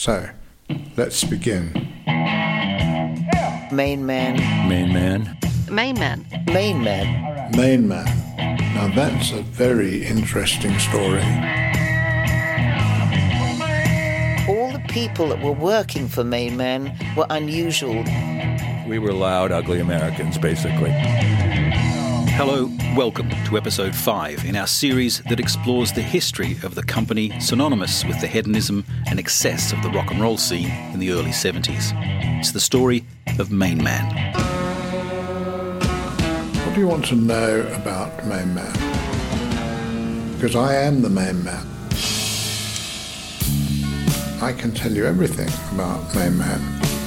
So, let's begin. Main man. Main man. Main man. Main man. Main Man. Now, that's a very interesting story. All the people that were working for Main Man were unusual. We were loud, ugly Americans, basically. Hello, welcome to episode 5 in our series that explores the history of the company synonymous with the hedonism and excess of the rock and roll scene in the early 70s. It's the story of Main Man. What do you want to know about Main Man? Because I am the Main Man. I can tell you everything about Main Man.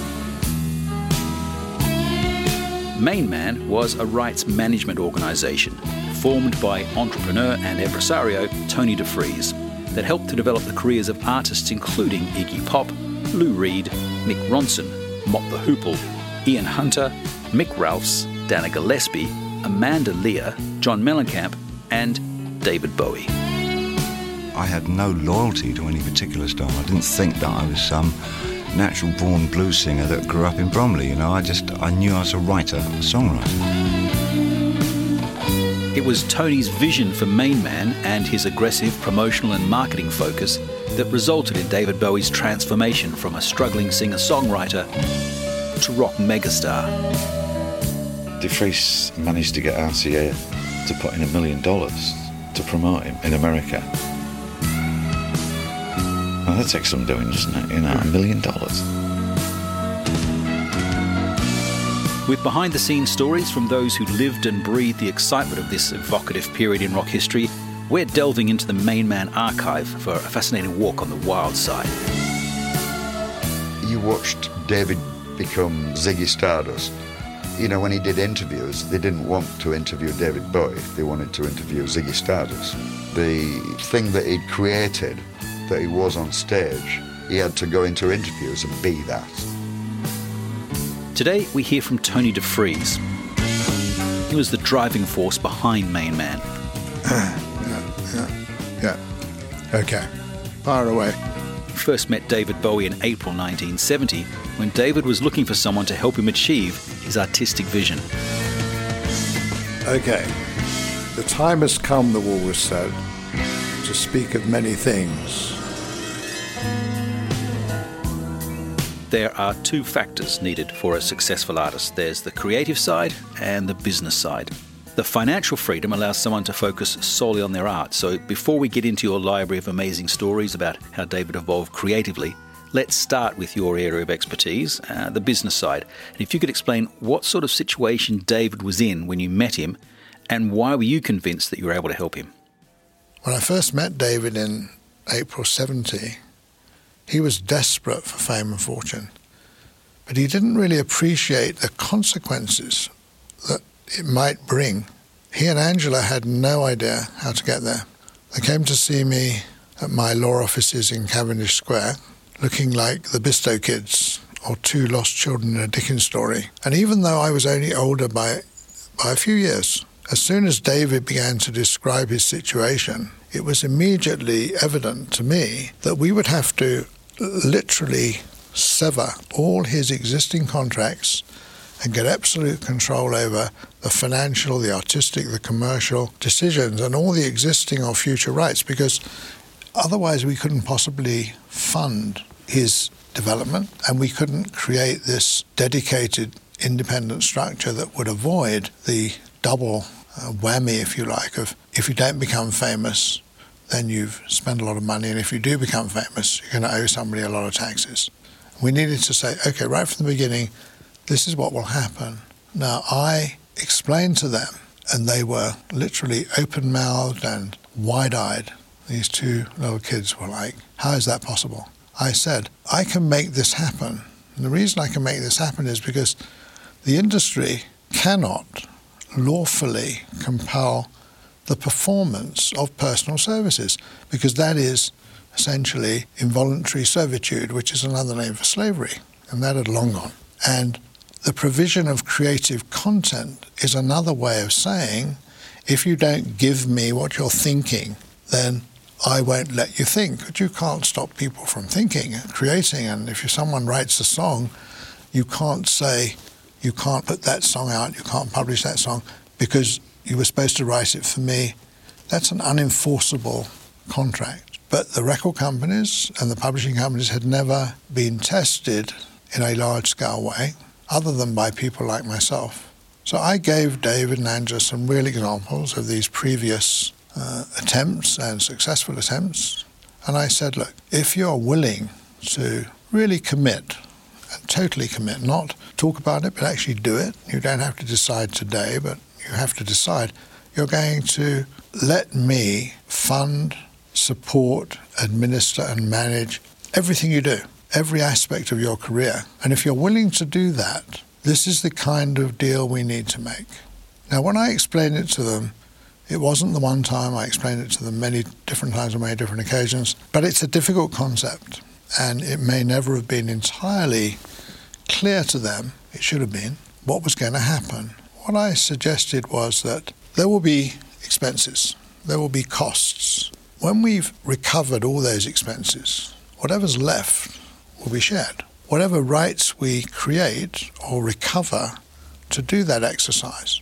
Main Man was a rights management organisation formed by entrepreneur and impresario Tony DeFries that helped to develop the careers of artists including Iggy Pop, Lou Reed, Mick Ronson, Mott the Hoople, Ian Hunter, Mick Ralphs, Dana Gillespie, Amanda Lear, John Mellencamp, and David Bowie. I had no loyalty to any particular style. I didn't think that I was some natural born blues singer that grew up in Bromley. You know, I just I knew I was a writer, a songwriter. It was Tony's vision for Main Man and his aggressive promotional and marketing focus that resulted in David Bowie's transformation from a struggling singer songwriter to rock megastar. DeFries managed to get RCA to put in a million dollars to promote him in America. Oh, well, that takes some doing, doesn't it? You know, a million dollars. With behind the scenes stories from those who lived and breathed the excitement of this evocative period in rock history, we're delving into the Main Man archive for a fascinating walk on the wild side. you watched David become Ziggy Stardust. You know, when he did interviews, they didn't want to interview David Bowie, they wanted to interview Ziggy Stardust. The thing that he'd created, that he was on stage, he had to go into interviews and be that. Today, we hear from Tony DeFries. He was the driving force behind Main Man. Yeah. Okay. Fire away. He first met David Bowie in April 1970 when David was looking for someone to help him achieve his artistic vision. Okay. The time has come, the walrus said, to speak of many things. There are two factors needed for a successful artist there's the creative side and the business side. The financial freedom allows someone to focus solely on their art. So, before we get into your library of amazing stories about how David evolved creatively, let's start with your area of expertise, uh, the business side. And if you could explain what sort of situation David was in when you met him, and why were you convinced that you were able to help him? When I first met David in April 70, he was desperate for fame and fortune. But he didn't really appreciate the consequences that it might bring. He and Angela had no idea how to get there. They came to see me at my law offices in Cavendish Square, looking like the Bisto kids or two lost children in a Dickens story. And even though I was only older by, by a few years, as soon as David began to describe his situation, it was immediately evident to me that we would have to literally sever all his existing contracts and get absolute control over the financial, the artistic, the commercial decisions and all the existing or future rights because otherwise we couldn't possibly fund his development and we couldn't create this dedicated independent structure that would avoid the double Uh, whammy, if you like, of if you don't become famous, then you've spent a lot of money, and if you do become famous, you're going to owe somebody a lot of taxes. We needed to say, okay, right from the beginning, this is what will happen. Now, I explained to them, and they were literally open mouthed and wide eyed. These two little kids were like, How is that possible? I said, I can make this happen. And the reason I can make this happen is because the industry cannot lawfully compel the performance of personal services because that is essentially involuntary servitude, which is another name for slavery, and that had long gone. And the provision of creative content is another way of saying if you don't give me what you're thinking, then I won't let you think. But you can't stop people from thinking and creating. And if someone writes a song, you can't say, you can't put that song out, you can't publish that song because you were supposed to write it for me. That's an unenforceable contract. But the record companies and the publishing companies had never been tested in a large scale way, other than by people like myself. So I gave David and Angela some real examples of these previous uh, attempts and successful attempts. And I said, look, if you're willing to really commit and totally commit, not talk about it, but actually do it, you don't have to decide today, but you have to decide you're going to let me fund, support, administer, and manage everything you do, every aspect of your career. And if you're willing to do that, this is the kind of deal we need to make. Now, when I explained it to them, it wasn't the one time, I explained it to them many different times on many different occasions, but it's a difficult concept and it may never have been entirely clear to them, it should have been, what was going to happen. What I suggested was that there will be expenses, there will be costs. When we've recovered all those expenses, whatever's left will be shared whatever rights we create or recover to do that exercise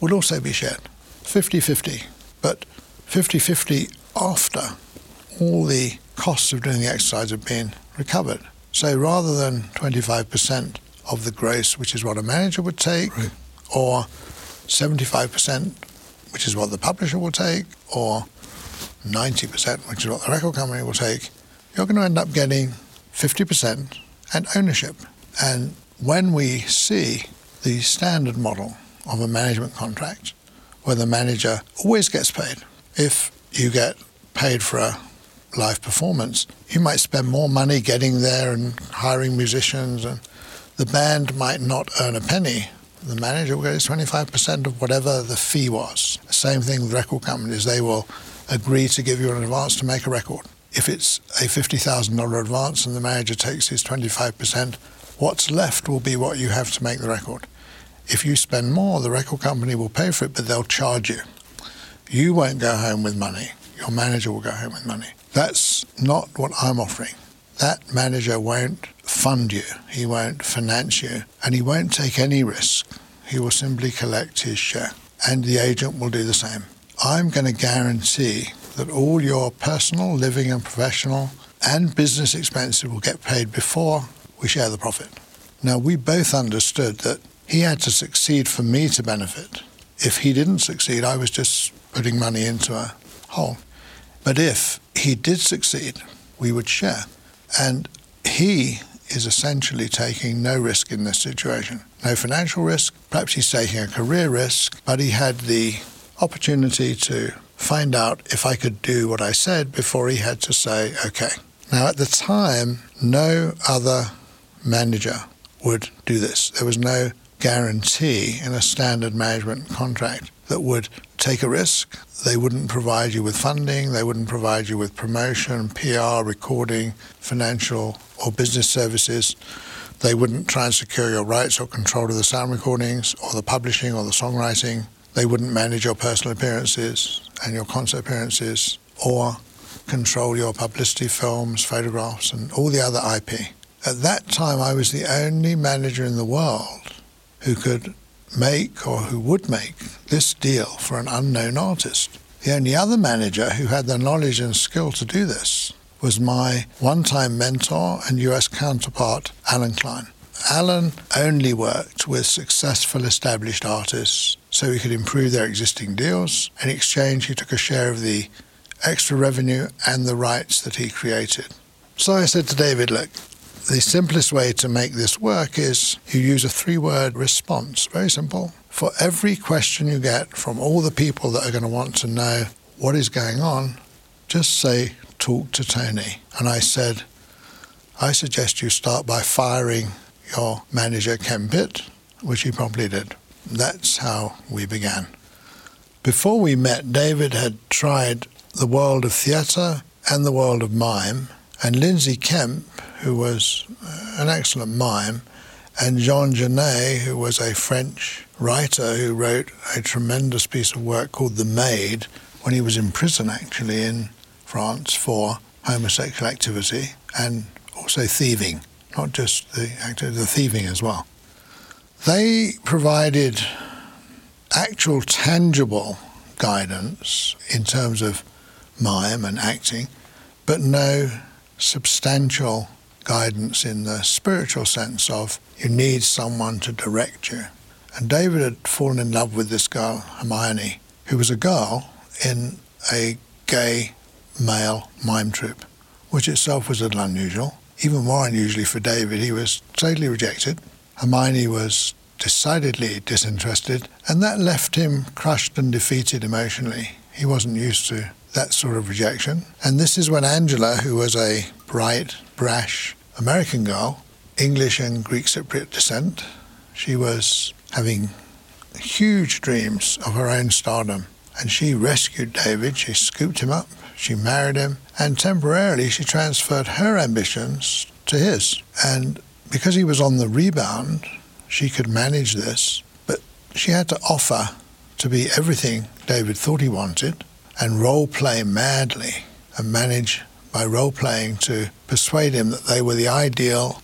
will also be shared 50 50, but 50 50 after all the costs of doing the exercise have been recovered. So rather than 25% of the gross, which is what a manager would take, right. or 75%, which is what the publisher will take, or 90%, which is what the record company will take, you're going to end up getting 50% and ownership. And when we see the standard model of a management contract, where the manager always gets paid, if you get paid for a live performance, you might spend more money getting there and hiring musicians, and the band might not earn a penny. The manager will get 25% of whatever the fee was. Same thing with record companies, they will agree to give you an advance to make a record. If it's a $50,000 advance and the manager takes his 25%, what's left will be what you have to make the record. If you spend more, the record company will pay for it, but they'll charge you. You won't go home with money. Your manager will go home with money. That's not what I'm offering. That manager won't fund you, he won't finance you, and he won't take any risk. He will simply collect his share, and the agent will do the same. I'm going to guarantee that all your personal, living, and professional and business expenses will get paid before we share the profit. Now, we both understood that he had to succeed for me to benefit. If he didn't succeed, I was just putting money into a hole. But if he did succeed, we would share. And he is essentially taking no risk in this situation. No financial risk, perhaps he's taking a career risk, but he had the opportunity to find out if I could do what I said before he had to say, okay. Now, at the time, no other manager would do this. There was no guarantee in a standard management contract that would take a risk. They wouldn't provide you with funding, they wouldn't provide you with promotion, PR, recording, financial, or business services. They wouldn't try and secure your rights or control of the sound recordings or the publishing or the songwriting. They wouldn't manage your personal appearances and your concert appearances or control your publicity films, photographs, and all the other IP. At that time, I was the only manager in the world who could make or who would make this deal for an unknown artist. The only other manager who had the knowledge and skill to do this was my one time mentor and US counterpart, Allen Klein. Allen only worked with successful established artists so he could improve their existing deals. In exchange, he took a share of the extra revenue and the rights that he created. So I said to David, look, the simplest way to make this work is you use a three word response. Very simple. For every question you get from all the people that are going to want to know what is going on, just say, talk to Tony. And I said, I suggest you start by firing your manager, Ken Pitt, which he promptly did. That's how we began. Before we met, David had tried the world of theatre and the world of mime, and Lindsay Kemp, who was uh, an excellent mime, and Jean Genet, who was a French writer who wrote a tremendous piece of work called The Maid when he was in prison, actually, in France for homosexual activity and also thieving, not just the activity, the thieving as well. They provided actual tangible guidance in terms of mime and acting, but no substantial guidance in the spiritual sense of you need someone to direct you. And David had fallen in love with this girl, Hermione, who was a girl in a gay male mime troupe, which itself was a little unusual. Even more unusually for David, he was totally rejected. Hermione was decidedly disinterested, and that left him crushed and defeated emotionally. He wasn't used to that sort of rejection. And this is when Angela, who was a bright, brash American girl, English and Greek Cypriot descent, she was having huge dreams of her own stardom. And she rescued David, she scooped him up, she married him, and temporarily she transferred her ambitions to his. And because he was on the rebound, she could manage this, but she had to offer to be everything David thought he wanted and role play madly and manage by role playing to persuade him that they were the ideal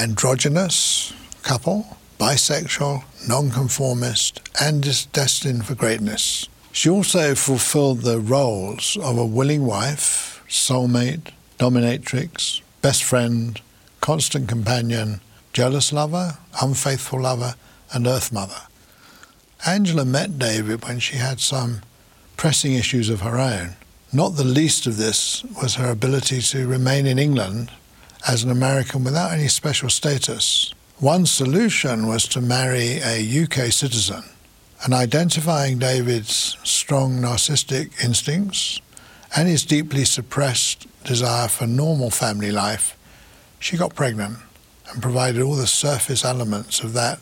androgynous couple, bisexual, nonconformist, and destined for greatness. She also fulfilled the roles of a willing wife, soulmate, dominatrix, best friend, constant companion, jealous lover, unfaithful lover, and earth mother. Angela met David when she had some pressing issues of her own. Not the least of this was her ability to remain in England as an American without any special status. One solution was to marry a UK citizen, and identifying David's strong narcissistic instincts and his deeply suppressed desire for normal family life, she got pregnant and provided all the surface elements of that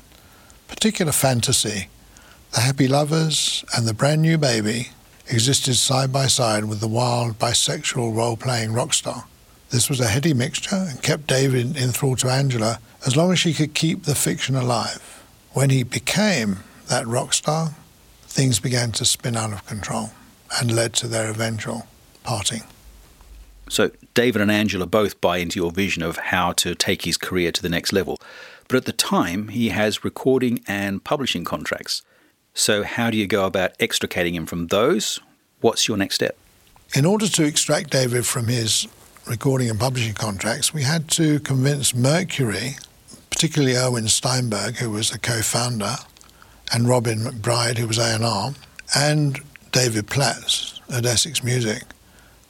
particular fantasy. The happy lovers and the brand new baby existed side by side with the wild bisexual role playing rock star. This was a heady mixture and kept David enthralled to Angela as long as she could keep the fiction alive. When he became that rock star, things began to spin out of control and led to their eventual parting. So, David and Angela both buy into your vision of how to take his career to the next level. But at the time, he has recording and publishing contracts. So, how do you go about extricating him from those? What's your next step? In order to extract David from his recording and publishing contracts, we had to convince Mercury, particularly Irwin Steinberg, who was the co-founder, and Robin McBride, who was A&R, and David Platz at Essex Music,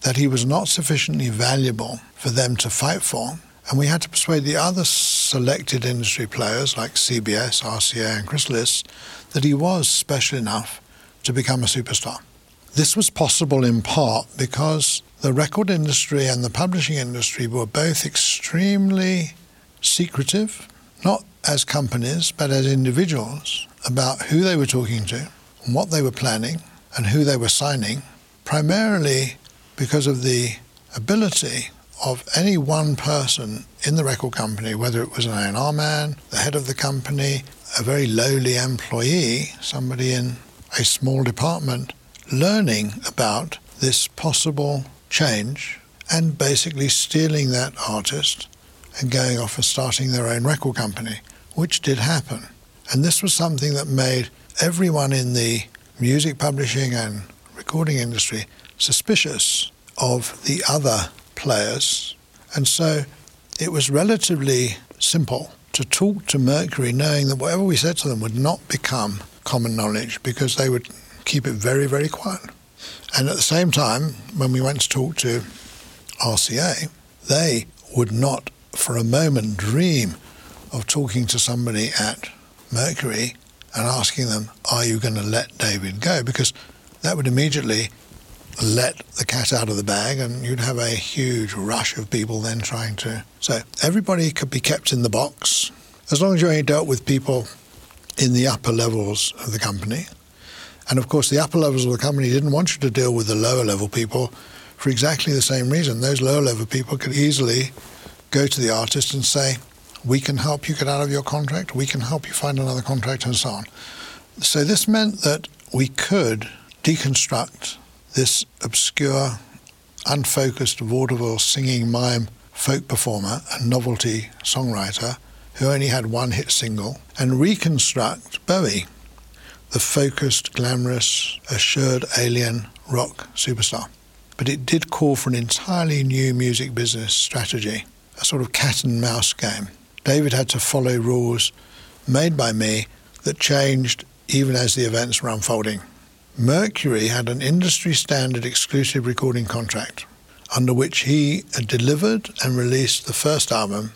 that he was not sufficiently valuable for them to fight for. And we had to persuade the other selected industry players like CBS, RCA, and Chrysalis that he was special enough to become a superstar. This was possible in part because the record industry and the publishing industry were both extremely secretive, not as companies, but as individuals, about who they were talking to, and what they were planning, and who they were signing, primarily because of the ability of any one person in the record company, whether it was an A&R man, the head of the company, a very lowly employee, somebody in a small department, learning about this possible change and basically stealing that artist and going off and starting their own record company, which did happen. And this was something that made everyone in the music publishing and recording industry suspicious of the other players. And so it was relatively simple to talk to Mercury knowing that whatever we said to them would not become common knowledge because they would keep it very, very quiet. And at the same time, when we went to talk to RCA, they would not for a moment dream of talking to somebody at Mercury and asking them, Are you going to let David go? Because that would immediately let the cat out of the bag and you'd have a huge rush of people then trying to. So everybody could be kept in the box as long as you only dealt with people in the upper levels of the company. And of course, the upper levels of the company didn't want you to deal with the lower level people for exactly the same reason. Those lower level people could easily go to the artist and say, We can help you get out of your contract, we can help you find another contract, and so on. So this meant that we could deconstruct this obscure unfocused vaudeville singing mime folk performer and novelty songwriter who only had one hit single, and reconstruct Bowie, the focused, glamorous, assured alien rock superstar. But it did call for an entirely new music business strategy, a sort of cat and mouse game. David had to follow rules made by me that changed even as the events were unfolding. Mercury had an industry standard exclusive recording contract under which he had delivered and released the first album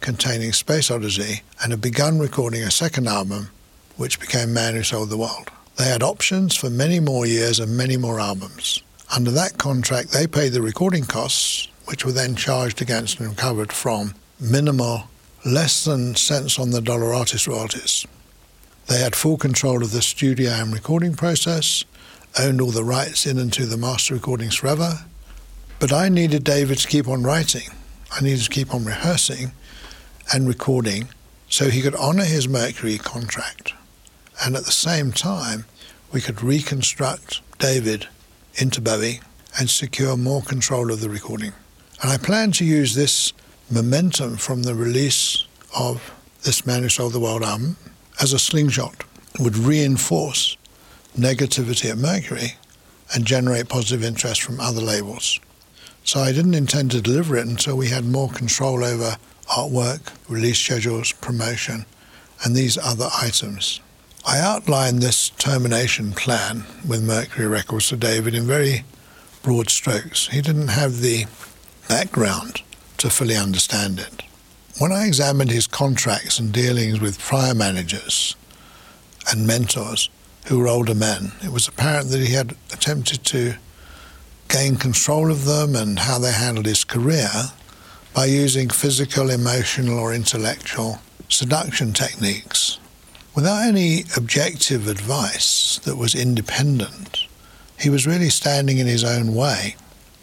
containing Space Oddity and had begun recording a second album which became Man Who Sold the World. They had options for many more years and many more albums. Under that contract, they paid the recording costs, which were then charged against and recovered from minimal, less than cents on the dollar artist royalties. They had full control of the studio and recording process, owned all the rights in and to the master recordings forever. But I needed David to keep on writing. I needed to keep on rehearsing and recording so he could honour his Mercury contract. And at the same time, we could reconstruct David into Bowie and secure more control of the recording. And I plan to use this momentum from the release of this Man Who Sold the World album as a slingshot. Would reinforce negativity at Mercury and generate positive interest from other labels. So I didn't intend to deliver it until we had more control over artwork, release schedules, promotion, and these other items. I outlined this termination plan with Mercury Records to David in very broad strokes. He didn't have the background to fully understand it. When I examined his contracts and dealings with prior managers and mentors who were older men, it was apparent that he had attempted to gain control of them and how they handled his career by using physical, emotional, or intellectual seduction techniques without any objective advice that was independent. He was really standing in his own way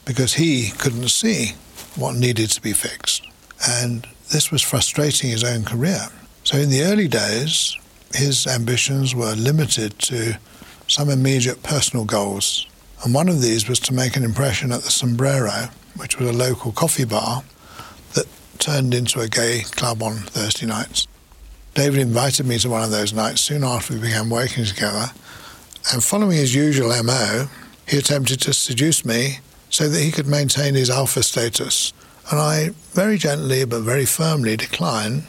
because he couldn't see what needed to be fixed. And this was frustrating his own career. So in the early days, his ambitions were limited to some immediate personal goals. And one of these was to make an impression at the Sombrero, which was a local coffee bar that turned into a gay club on Thursday nights. David invited me to one of those nights soon after we began working together, and following his usual MO, he attempted to seduce me so that he could maintain his alpha status. And I very gently but very firmly declined.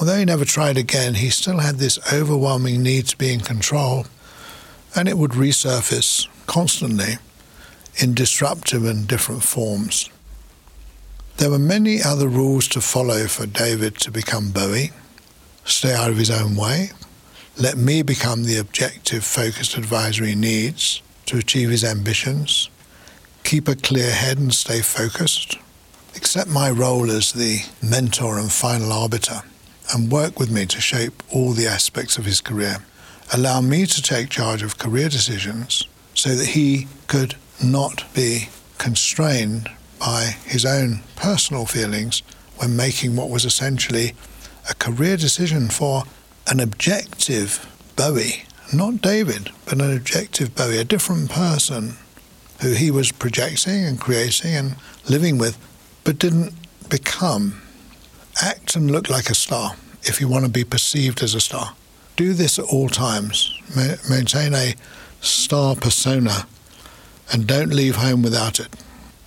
Although he never tried again, he still had this overwhelming need to be in control, and it would resurface constantly in disruptive and different forms. There were many other rules to follow for David to become Bowie. Stay out of his own way. Let me become the objective, focused advisor he needs to achieve his ambitions. Keep a clear head and stay focused. Accept my role as the mentor and final arbiter and work with me to shape all the aspects of his career. Allow me to take charge of career decisions so that he could not be constrained by his own personal feelings when making what was essentially a career decision for an objective Bowie, not David, but an objective Bowie, a different person who he was projecting and creating and living with, but didn't become. Act and look like a star if you want to be perceived as a star. Do this at all times. Ma- maintain a star persona and don't leave home without it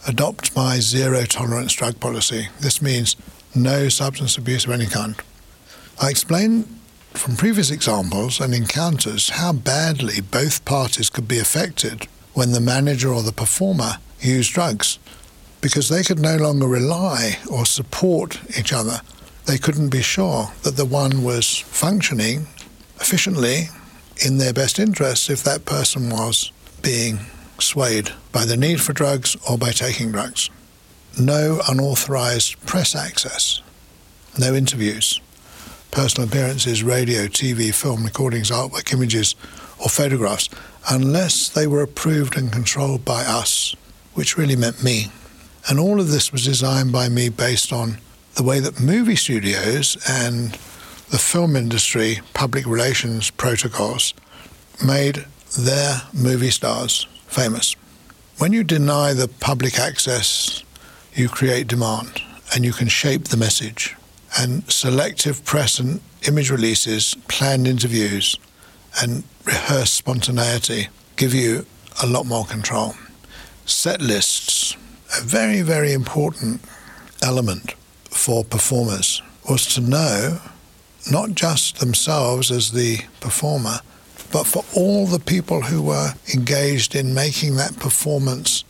adopt my zero tolerance drug policy. This means no substance abuse of any kind. I explained from previous examples and encounters how badly both parties could be affected when the manager or the performer used drugs because they could no longer rely or support each other. They couldn't be sure that the one was functioning efficiently in their best interests if that person was being swayed by the need for drugs or by taking drugs. No unauthorized press access, no interviews, personal appearances, radio, TV, film recordings, artwork, images, or photographs, unless they were approved and controlled by us, which really meant me. And all of this was designed by me based on the way that movie studios and the film industry public relations protocols made their movie stars famous. when you deny the public access, you create demand and you can shape the message. And selective press and image releases, planned interviews, and rehearsed spontaneity give you a lot more control. Set lists, a very, very important element for performers, was to know not just themselves as the performer, but for all the people who were engaged in making that performance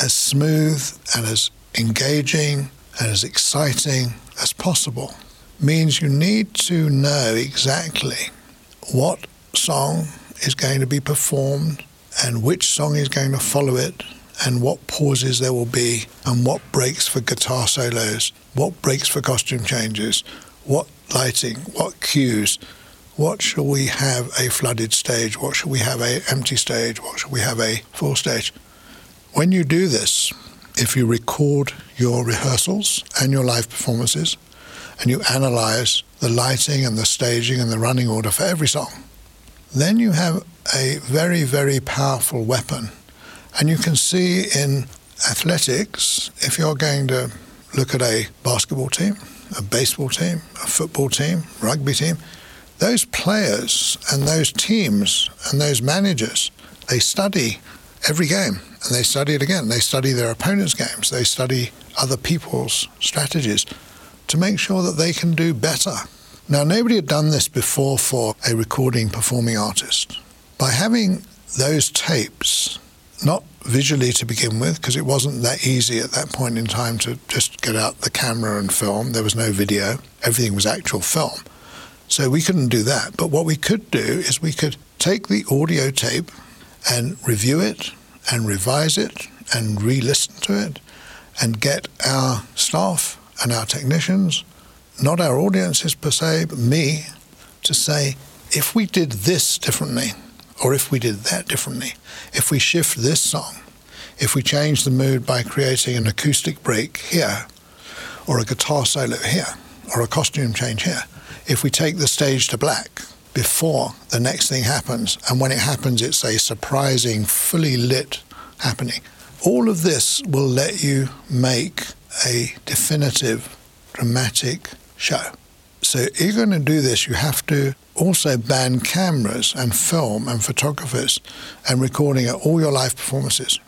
as smooth and as engaging and as exciting as possible. Means you need to know exactly what song is going to be performed and which song is going to follow it and what pauses there will be and what breaks for guitar solos, what breaks for costume changes, what lighting, what cues, what shall we have a flooded stage, what shall we have a empty stage, what shall we have a full stage. When you do this, if you record your rehearsals and your live performances and you analyze the lighting and the staging and the running order for every song, then you have a very, very powerful weapon. And you can see in athletics, if you're going to look at a basketball team, a baseball team, a football team, rugby team, those players and those teams and those managers, they study every game and they study it again. They study their opponents' games, they study other people's strategies to make sure that they can do better. Now, nobody had done this before for a recording performing artist. By having those tapes, not visually to begin with, because it wasn't that easy at that point in time to just get out the camera and film. There was no video, everything was actual film. So we couldn't do that. But what we could do is we could take the audio tape and review it and revise it and re listen to it and get our staff and our technicians, not our audiences per se, but me, to say, if we did this differently, or if we did that differently, if we shift this song, if we change the mood by creating an acoustic break here, or a guitar solo here, or a costume change here, if we take the stage to black before the next thing happens, and when it happens, it's a surprising, fully lit happening. All of this will let you make a definitive, dramatic show. So, if you're going to do this, you have to also ban cameras and film and photographers and recording at all your live performances.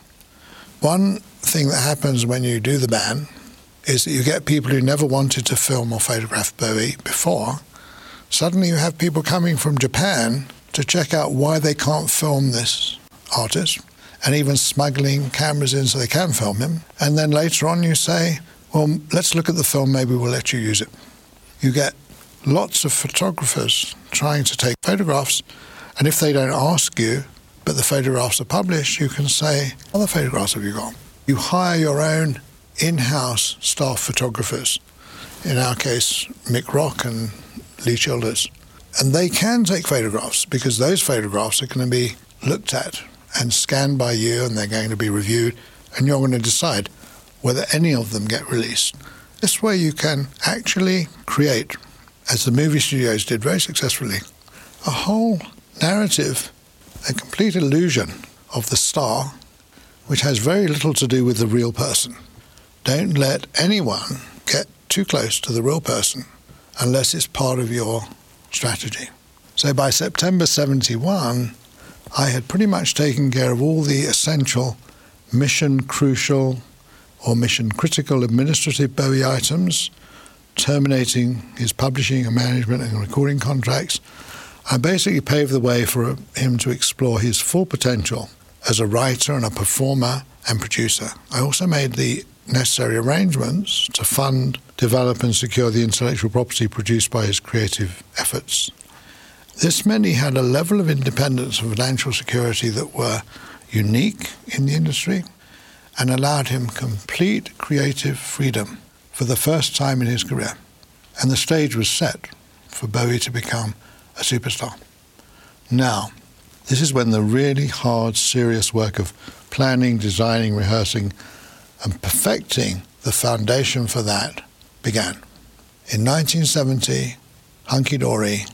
One thing that happens when you do the ban is that you get people who never wanted to film or photograph Bowie before. Suddenly, you have people coming from Japan to check out why they can't film this artist and even smuggling cameras in so they can film him. And then later on, you say, Well, let's look at the film, maybe we'll let you use it. You get lots of photographers trying to take photographs, and if they don't ask you, but the photographs are published, you can say, What other photographs have you got? You hire your own in house staff photographers, in our case, Mick Rock and Leee Childers. And they can take photographs because those photographs are going to be looked at and scanned by you and they're going to be reviewed, and you're going to decide whether any of them get released. This way, you can actually create, as the movie studios did very successfully, a whole narrative, a complete illusion of the star, which has very little to do with the real person. Don't let anyone get too close to the real person unless it's part of your strategy. So by September 71, I had pretty much taken care of all the essential mission crucial or mission critical administrative Bowie items, terminating his publishing and management and recording contracts. I basically paved the way for him to explore his full potential as a writer and a performer and producer. I also made the necessary arrangements to fund, develop, and secure the intellectual property produced by his creative efforts. This meant he had a level of independence and financial security that were unique in the industry and allowed him complete creative freedom for the first time in his career. And the stage was set for Bowie to become a superstar. Now, this is when the really hard, serious work of planning, designing, rehearsing, and perfecting the foundation for that began. In 1970, Hunky Dory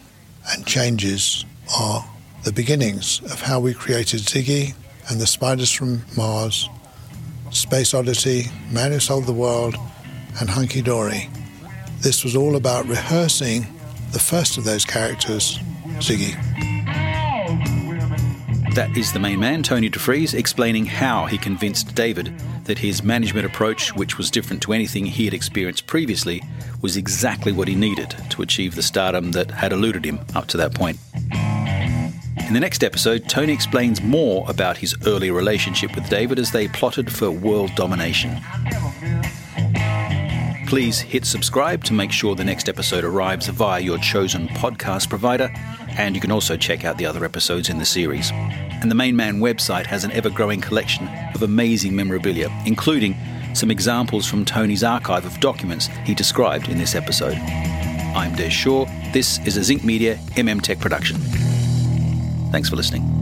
and changes are the beginnings of how we created Ziggy and the Spiders from Mars Space Oddity, Man Who Sold the World, and Hunky Dory. This was all about rehearsing the first of those characters, Ziggy. That is the main man, Tony DeFries, explaining how he convinced David that his management approach, which was different to anything he had experienced previously, was exactly what he needed to achieve the stardom that had eluded him up to that point. In the next episode, Tony explains more about his early relationship with David as they plotted for world domination. Please hit subscribe to make sure the next episode arrives via your chosen podcast provider, and you can also check out the other episodes in the series. And the Main Man website has an ever growing collection of amazing memorabilia, including some examples from Tony's archive of documents he described in this episode. I'm Des Shaw. This is a Zinc Media MM Tech production. Thanks for listening.